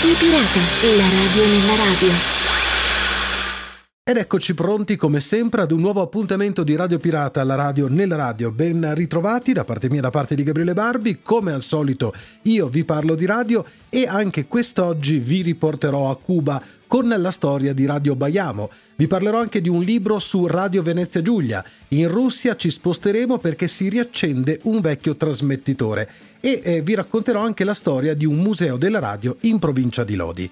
Radio Pirata, la radio nella radio. Ed eccoci pronti come sempre ad un nuovo appuntamento di Radio Pirata alla radio nella radio. Ben ritrovati da parte mia da parte di Gabriele Barbi. Come al solito io vi parlo di radio e anche quest'oggi vi riporterò a Cuba con la storia di Radio Baiamo. Vi parlerò anche di un libro su Radio Venezia Giulia. In Russia ci sposteremo perché si riaccende un vecchio trasmettitore e eh, vi racconterò anche la storia di un museo della radio in provincia di Lodi.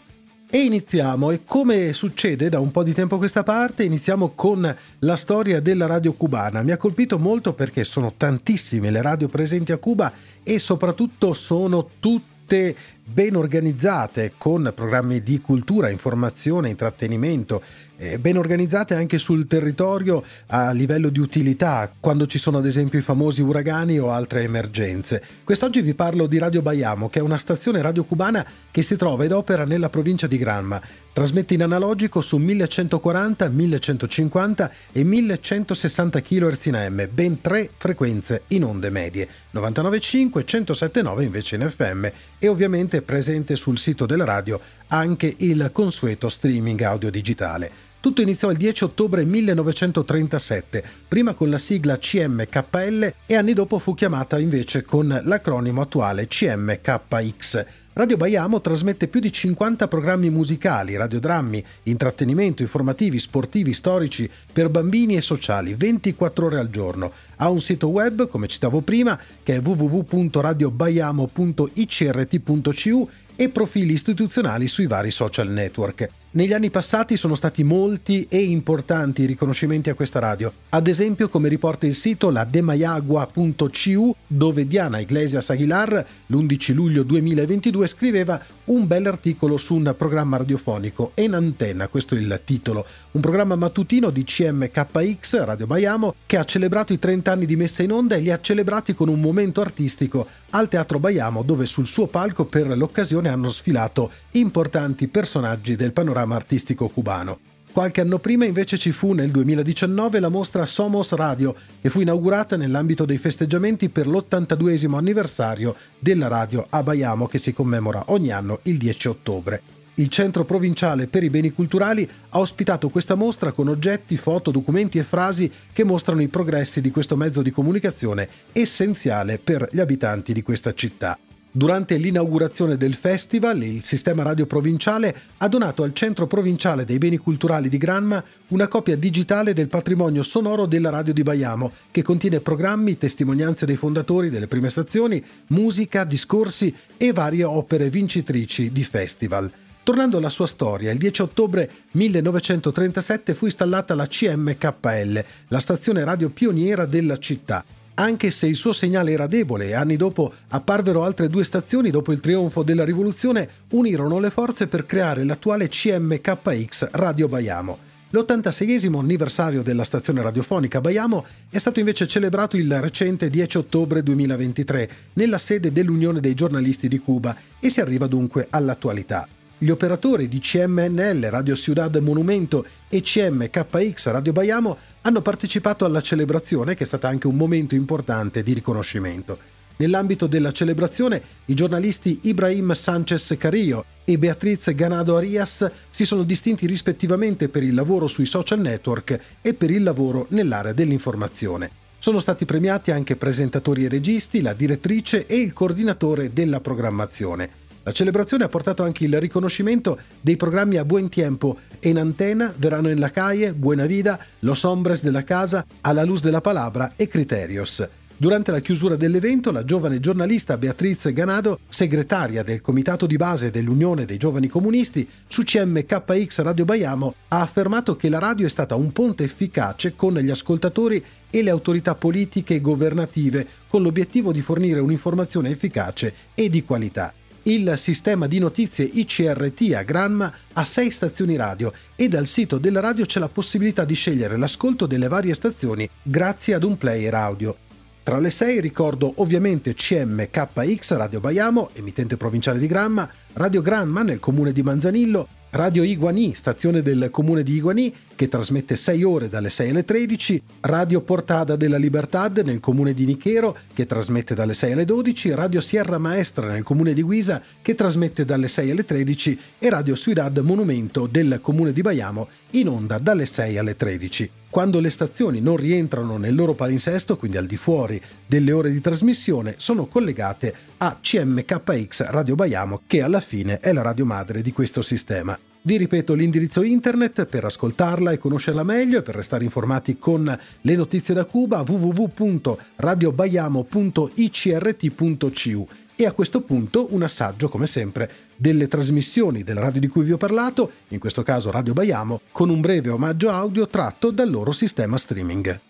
E iniziamo, e come succede da un po' di tempo a questa parte, iniziamo con la storia della radio cubana. Mi ha colpito molto perché sono tantissime le radio presenti a Cuba e soprattutto sono tutte ben organizzate con programmi di cultura, informazione, intrattenimento, eh, ben organizzate anche sul territorio a livello di utilità, quando ci sono ad esempio i famosi uragani o altre emergenze. Quest'oggi vi parlo di Radio Baiamo, che è una stazione radio cubana che si trova ed opera nella provincia di Granma. Trasmette in analogico su 1140, 1150 e 1160 kHz in AM, ben tre frequenze in onde medie, 99.5 e 107.9 invece in FM e ovviamente è presente sul sito della radio anche il consueto streaming audio digitale. Tutto iniziò il 10 ottobre 1937, prima con la sigla CMKL e anni dopo fu chiamata invece con l'acronimo attuale CMKX. Radio Baiamo trasmette più di 50 programmi musicali, radiodrammi, intrattenimento, informativi, sportivi, storici, per bambini e sociali, 24 ore al giorno. Ha un sito web, come citavo prima, che è www.radiobaiamo.icrt.cu e profili istituzionali sui vari social network. Negli anni passati sono stati molti e importanti i riconoscimenti a questa radio, ad esempio come riporta il sito la demayagua.cu dove Diana Iglesias Aguilar l'11 luglio 2022 scriveva un bell'articolo su un programma radiofonico En Antenna, questo è il titolo, un programma mattutino di CMKX Radio Baiamo che ha celebrato i 30 anni di messa in onda e li ha celebrati con un momento artistico al Teatro Baiamo dove sul suo palco per l'occasione hanno sfilato importanti personaggi del panorama panorama artistico cubano. Qualche anno prima invece ci fu nel 2019 la mostra Somos Radio, che fu inaugurata nell'ambito dei festeggiamenti per l'82 anniversario della radio a Baiamo che si commemora ogni anno il 10 ottobre. Il Centro Provinciale per i Beni Culturali ha ospitato questa mostra con oggetti, foto, documenti e frasi che mostrano i progressi di questo mezzo di comunicazione essenziale per gli abitanti di questa città. Durante l'inaugurazione del festival, il sistema radio provinciale ha donato al Centro Provinciale dei Beni Culturali di Granma una copia digitale del patrimonio sonoro della radio di Baiamo, che contiene programmi, testimonianze dei fondatori delle prime stazioni, musica, discorsi e varie opere vincitrici di festival. Tornando alla sua storia, il 10 ottobre 1937 fu installata la CMKL, la stazione radio pioniera della città, anche se il suo segnale era debole e anni dopo apparvero altre due stazioni dopo il trionfo della rivoluzione, unirono le forze per creare l'attuale CMKX Radio Baiamo. L'86 anniversario della stazione radiofonica Baiamo è stato invece celebrato il recente 10 ottobre 2023 nella sede dell'Unione dei giornalisti di Cuba e si arriva dunque all'attualità. Gli operatori di CMNL Radio Ciudad Monumento e CMKX Radio Baiamo hanno partecipato alla celebrazione che è stata anche un momento importante di riconoscimento. Nell'ambito della celebrazione, i giornalisti Ibrahim Sanchez Carillo e Beatriz Ganado Arias si sono distinti rispettivamente per il lavoro sui social network e per il lavoro nell'area dell'informazione. Sono stati premiati anche presentatori e registi, la direttrice e il coordinatore della programmazione. La celebrazione ha portato anche il riconoscimento dei programmi a Buen Tiempo, En Antena, Verano en la Calle, Buena Vida, Los Hombres de la Casa, A la Luz de la Palabra e Criterios. Durante la chiusura dell'evento, la giovane giornalista Beatriz Ganado, segretaria del comitato di base dell'Unione dei Giovani Comunisti, su CMKX Radio Baiamo, ha affermato che la radio è stata un ponte efficace con gli ascoltatori e le autorità politiche e governative, con l'obiettivo di fornire un'informazione efficace e di qualità. Il sistema di notizie ICRT a Granma ha sei stazioni radio e dal sito della radio c'è la possibilità di scegliere l'ascolto delle varie stazioni grazie ad un player audio. Tra le sei ricordo ovviamente CMKX Radio Baiamo, emittente provinciale di Granma, Radio Granma nel comune di Manzanillo, Radio Iguani, stazione del comune di Iguani, che trasmette 6 ore dalle 6 alle 13, Radio Portada della Libertad nel comune di Nichero, che trasmette dalle 6 alle 12, Radio Sierra Maestra nel comune di Guisa, che trasmette dalle 6 alle 13 e Radio Ciudad Monumento del comune di Baiamo, in onda dalle 6 alle 13. Quando le stazioni non rientrano nel loro palinsesto, quindi al di fuori delle ore di trasmissione, sono collegate a CMKX Radio Baiamo, che alla fine è la radio madre di questo sistema. Vi ripeto l'indirizzo internet per ascoltarla e conoscerla meglio e per restare informati con le notizie da Cuba www.radiobaiamo.icrt.cu e a questo punto un assaggio, come sempre, delle trasmissioni della radio di cui vi ho parlato, in questo caso Radio Baiamo, con un breve omaggio audio tratto dal loro sistema streaming.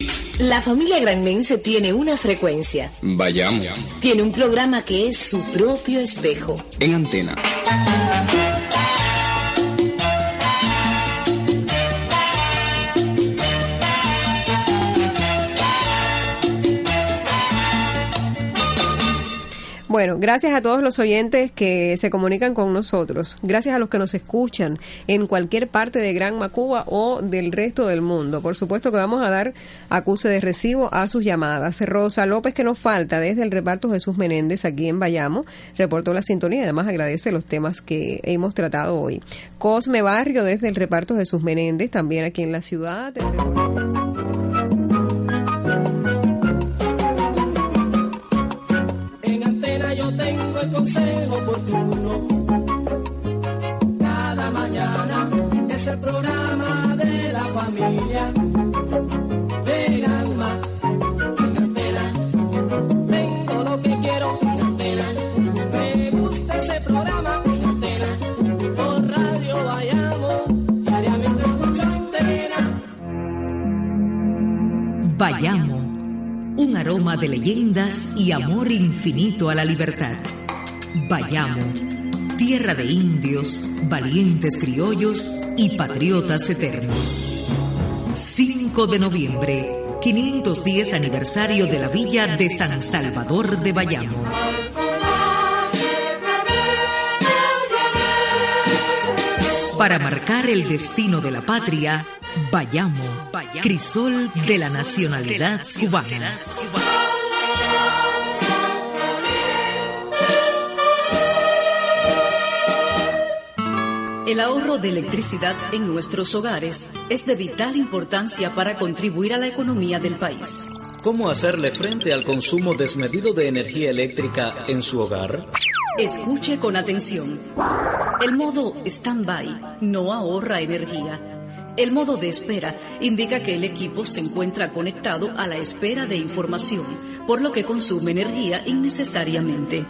La familia Granmense tiene una frecuencia. Baiamo. Tiene un programa que es su propio espejo. En antena. Bueno, gracias a todos los oyentes que se comunican con nosotros, gracias a los que nos escuchan en cualquier parte de Gran Macuba o del resto del mundo. Por supuesto que vamos a dar acuse de recibo a sus llamadas. Rosa López, que nos falta desde el reparto Jesús Menéndez aquí en Bayamo, reportó la sintonía y además agradece los temas que hemos tratado hoy. Cosme Barrio desde el reparto Jesús Menéndez, también aquí en la ciudad. Cada mañana es el programa de la familia. De alma, en antena. Tengo lo que quiero. Me gusta ese programa. Por radio vayamos, diariamente escucho antena. Vayamos. Un aroma de leyendas y amor infinito a la libertad. Bayamo, tierra de indios, valientes criollos y patriotas eternos. 5 de noviembre, 510 aniversario de la villa de San Salvador de Bayamo. Para marcar el destino de la patria, Bayamo, crisol de la nacionalidad cubana. El ahorro de electricidad en nuestros hogares es de vital importancia para contribuir a la economía del país. ¿Cómo hacerle frente al consumo desmedido de energía eléctrica en su hogar? Escuche con atención. El modo stand-by no ahorra energía. El modo de espera indica que el equipo se encuentra conectado a la espera de información, por lo que consume energía innecesariamente.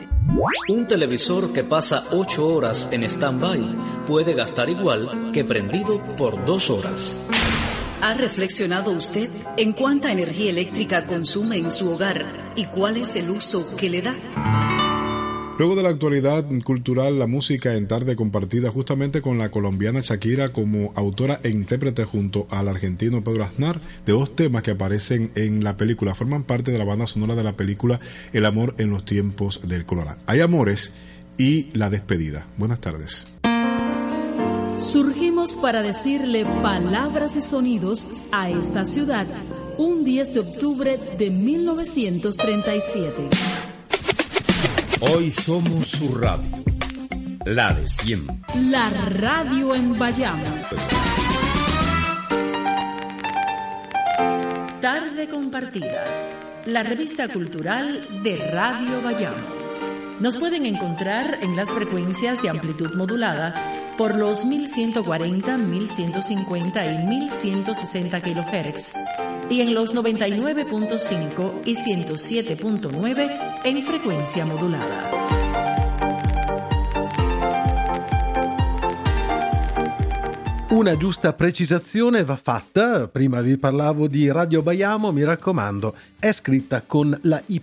Un televisor que pasa 8 horas en stand-by puede gastar igual que prendido por 2 horas. ¿Ha reflexionado usted en cuánta energía eléctrica consume en su hogar y cuál es el uso que le da? Luego de la actualidad cultural, la música en tarde compartida justamente con la colombiana Shakira como autora e intérprete junto al argentino Pedro Aznar de dos temas que aparecen en la película, forman parte de la banda sonora de la película El amor en los tiempos del colorado. Hay amores y la despedida. Buenas tardes. Surgimos para decirle palabras y sonidos a esta ciudad un 10 de octubre de 1937. Hoy somos su radio, la de siempre. La radio en Bayamo. Tarde compartida, la revista cultural de Radio Bayamo. Nos pueden encontrar en las frecuencias de amplitud modulada por los 1140, 1150 y 1160 kHz y en los 99.5 y 107.9 en frequenza modulata. Una giusta precisazione va fatta, prima vi parlavo di Radio Baiamo, mi raccomando, è scritta con la Y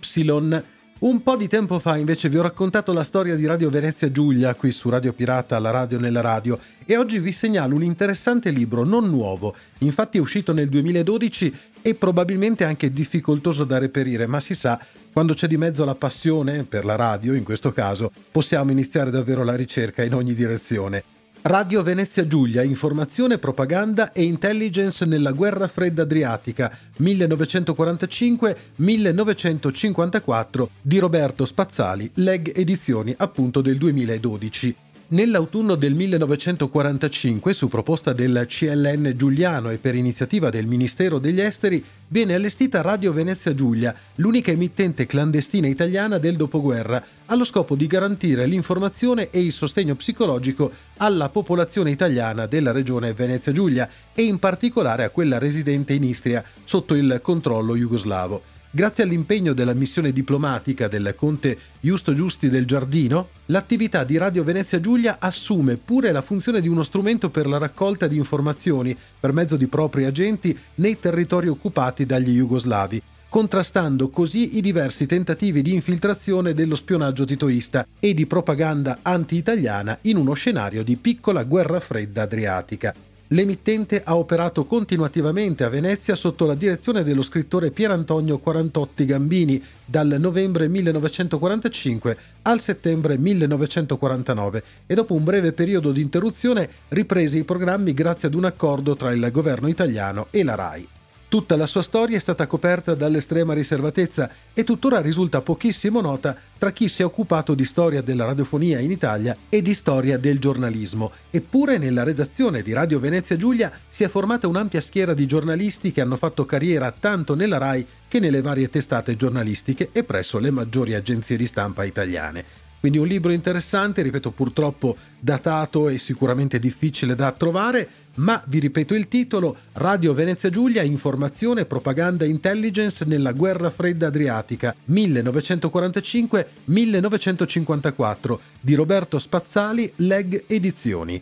un po' di tempo fa invece vi ho raccontato la storia di Radio Venezia Giulia qui su Radio Pirata, la radio nella radio, e oggi vi segnalo un interessante libro, non nuovo, infatti è uscito nel 2012 e probabilmente anche difficoltoso da reperire, ma si sa, quando c'è di mezzo la passione per la radio, in questo caso, possiamo iniziare davvero la ricerca in ogni direzione. Radio Venezia Giulia, informazione, propaganda e intelligence nella guerra fredda adriatica 1945-1954 di Roberto Spazzali, leg edizioni appunto del 2012. Nell'autunno del 1945, su proposta del CLN Giuliano e per iniziativa del Ministero degli Esteri, viene allestita Radio Venezia Giulia, l'unica emittente clandestina italiana del dopoguerra, allo scopo di garantire l'informazione e il sostegno psicologico alla popolazione italiana della regione Venezia Giulia e in particolare a quella residente in Istria sotto il controllo jugoslavo. Grazie all'impegno della missione diplomatica del conte Giusto Giusti del Giardino, l'attività di Radio Venezia Giulia assume pure la funzione di uno strumento per la raccolta di informazioni per mezzo di propri agenti nei territori occupati dagli jugoslavi, contrastando così i diversi tentativi di infiltrazione dello spionaggio titoista e di propaganda anti-italiana in uno scenario di piccola guerra fredda adriatica. L'emittente ha operato continuativamente a Venezia sotto la direzione dello scrittore Pierantonio Quarantotti Gambini dal novembre 1945 al settembre 1949 e dopo un breve periodo di interruzione riprese i programmi grazie ad un accordo tra il governo italiano e la RAI. Tutta la sua storia è stata coperta dall'estrema riservatezza e tuttora risulta pochissimo nota tra chi si è occupato di storia della radiofonia in Italia e di storia del giornalismo. Eppure nella redazione di Radio Venezia Giulia si è formata un'ampia schiera di giornalisti che hanno fatto carriera tanto nella RAI che nelle varie testate giornalistiche e presso le maggiori agenzie di stampa italiane. Quindi un libro interessante, ripeto purtroppo datato e sicuramente difficile da trovare, ma vi ripeto il titolo, Radio Venezia Giulia, informazione, propaganda e intelligence nella guerra fredda adriatica 1945-1954 di Roberto Spazzali, Leg Edizioni.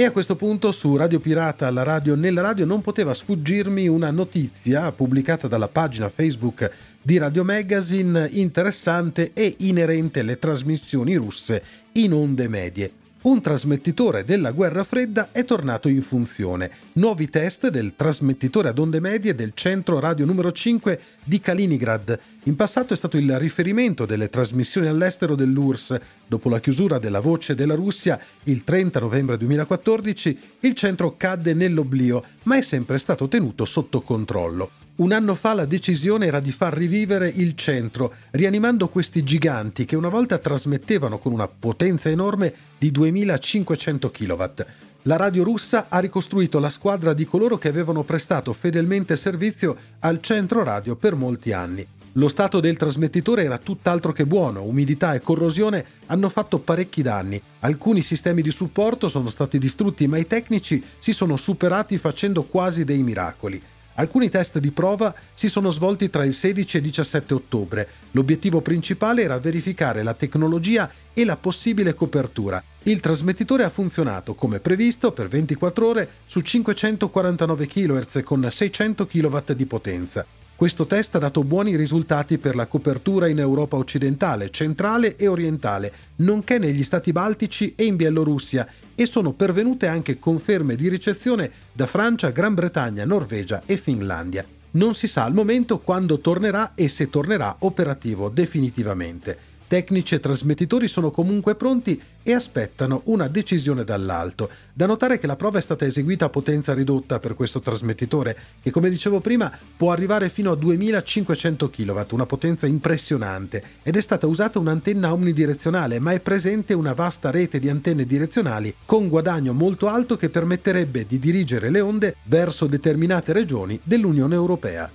E a questo punto su Radio Pirata, la radio nella radio, non poteva sfuggirmi una notizia pubblicata dalla pagina Facebook di Radio Magazine interessante e inerente alle trasmissioni russe in onde medie. Un trasmettitore della guerra fredda è tornato in funzione. Nuovi test del trasmettitore ad onde medie del centro radio numero 5 di Kaliningrad. In passato è stato il riferimento delle trasmissioni all'estero dell'URSS. Dopo la chiusura della voce della Russia il 30 novembre 2014, il centro cadde nell'oblio, ma è sempre stato tenuto sotto controllo. Un anno fa la decisione era di far rivivere il centro, rianimando questi giganti che una volta trasmettevano con una potenza enorme di 2500 kW. La radio russa ha ricostruito la squadra di coloro che avevano prestato fedelmente servizio al centro radio per molti anni. Lo stato del trasmettitore era tutt'altro che buono, umidità e corrosione hanno fatto parecchi danni. Alcuni sistemi di supporto sono stati distrutti, ma i tecnici si sono superati facendo quasi dei miracoli. Alcuni test di prova si sono svolti tra il 16 e il 17 ottobre. L'obiettivo principale era verificare la tecnologia e la possibile copertura. Il trasmettitore ha funzionato come previsto per 24 ore su 549 kHz con 600 kW di potenza. Questo test ha dato buoni risultati per la copertura in Europa occidentale, centrale e orientale, nonché negli Stati Baltici e in Bielorussia, e sono pervenute anche conferme di ricezione da Francia, Gran Bretagna, Norvegia e Finlandia. Non si sa al momento quando tornerà e se tornerà operativo definitivamente. Tecnici e trasmettitori sono comunque pronti e aspettano una decisione dall'alto. Da notare che la prova è stata eseguita a potenza ridotta per questo trasmettitore, che come dicevo prima può arrivare fino a 2500 kW, una potenza impressionante, ed è stata usata un'antenna omnidirezionale, ma è presente una vasta rete di antenne direzionali con guadagno molto alto che permetterebbe di dirigere le onde verso determinate regioni dell'Unione Europea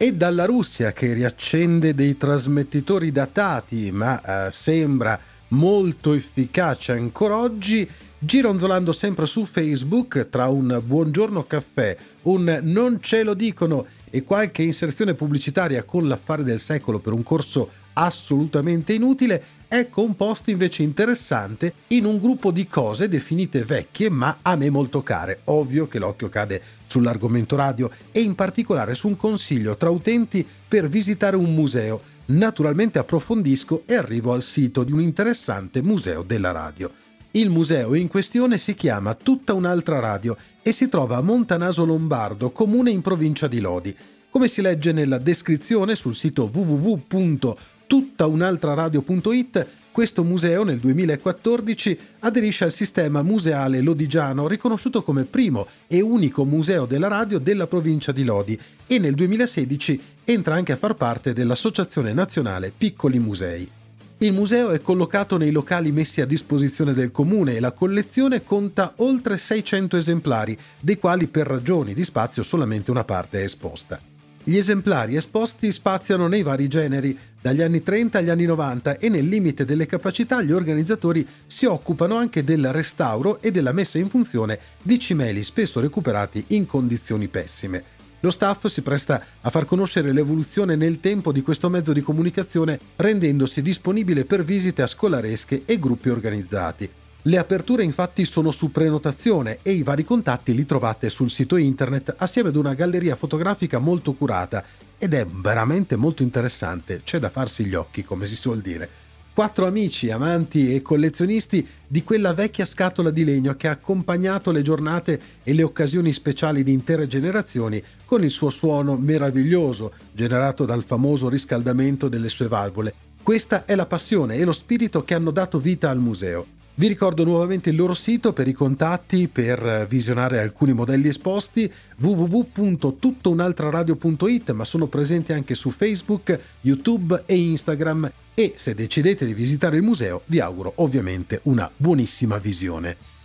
e dalla Russia che riaccende dei trasmettitori datati ma eh, sembra molto efficace ancora oggi, gironzolando sempre su Facebook tra un buongiorno caffè, un non ce lo dicono e qualche inserzione pubblicitaria con l'affare del secolo per un corso assolutamente inutile, ecco un invece interessante in un gruppo di cose definite vecchie ma a me molto care. Ovvio che l'occhio cade sull'argomento radio e in particolare su un consiglio tra utenti per visitare un museo. Naturalmente approfondisco e arrivo al sito di un interessante museo della radio. Il museo in questione si chiama Tutta un'altra radio e si trova a Montanaso Lombardo, comune in provincia di Lodi. Come si legge nella descrizione sul sito www tuttaun'altraradio.it questo museo nel 2014 aderisce al sistema museale lodigiano riconosciuto come primo e unico museo della radio della provincia di Lodi e nel 2016 entra anche a far parte dell'Associazione Nazionale Piccoli Musei. Il museo è collocato nei locali messi a disposizione del comune e la collezione conta oltre 600 esemplari, dei quali per ragioni di spazio solamente una parte è esposta. Gli esemplari esposti spaziano nei vari generi, dagli anni 30 agli anni 90 e nel limite delle capacità gli organizzatori si occupano anche del restauro e della messa in funzione di cimeli spesso recuperati in condizioni pessime. Lo staff si presta a far conoscere l'evoluzione nel tempo di questo mezzo di comunicazione rendendosi disponibile per visite a scolaresche e gruppi organizzati. Le aperture infatti sono su prenotazione e i vari contatti li trovate sul sito internet assieme ad una galleria fotografica molto curata ed è veramente molto interessante, c'è da farsi gli occhi come si suol dire quattro amici, amanti e collezionisti di quella vecchia scatola di legno che ha accompagnato le giornate e le occasioni speciali di intere generazioni con il suo suono meraviglioso generato dal famoso riscaldamento delle sue valvole. Questa è la passione e lo spirito che hanno dato vita al museo. Vi ricordo nuovamente il loro sito per i contatti, per visionare alcuni modelli esposti, www.tuttounaltraradio.it, ma sono presenti anche su Facebook, YouTube e Instagram e se decidete di visitare il museo vi auguro ovviamente una buonissima visione.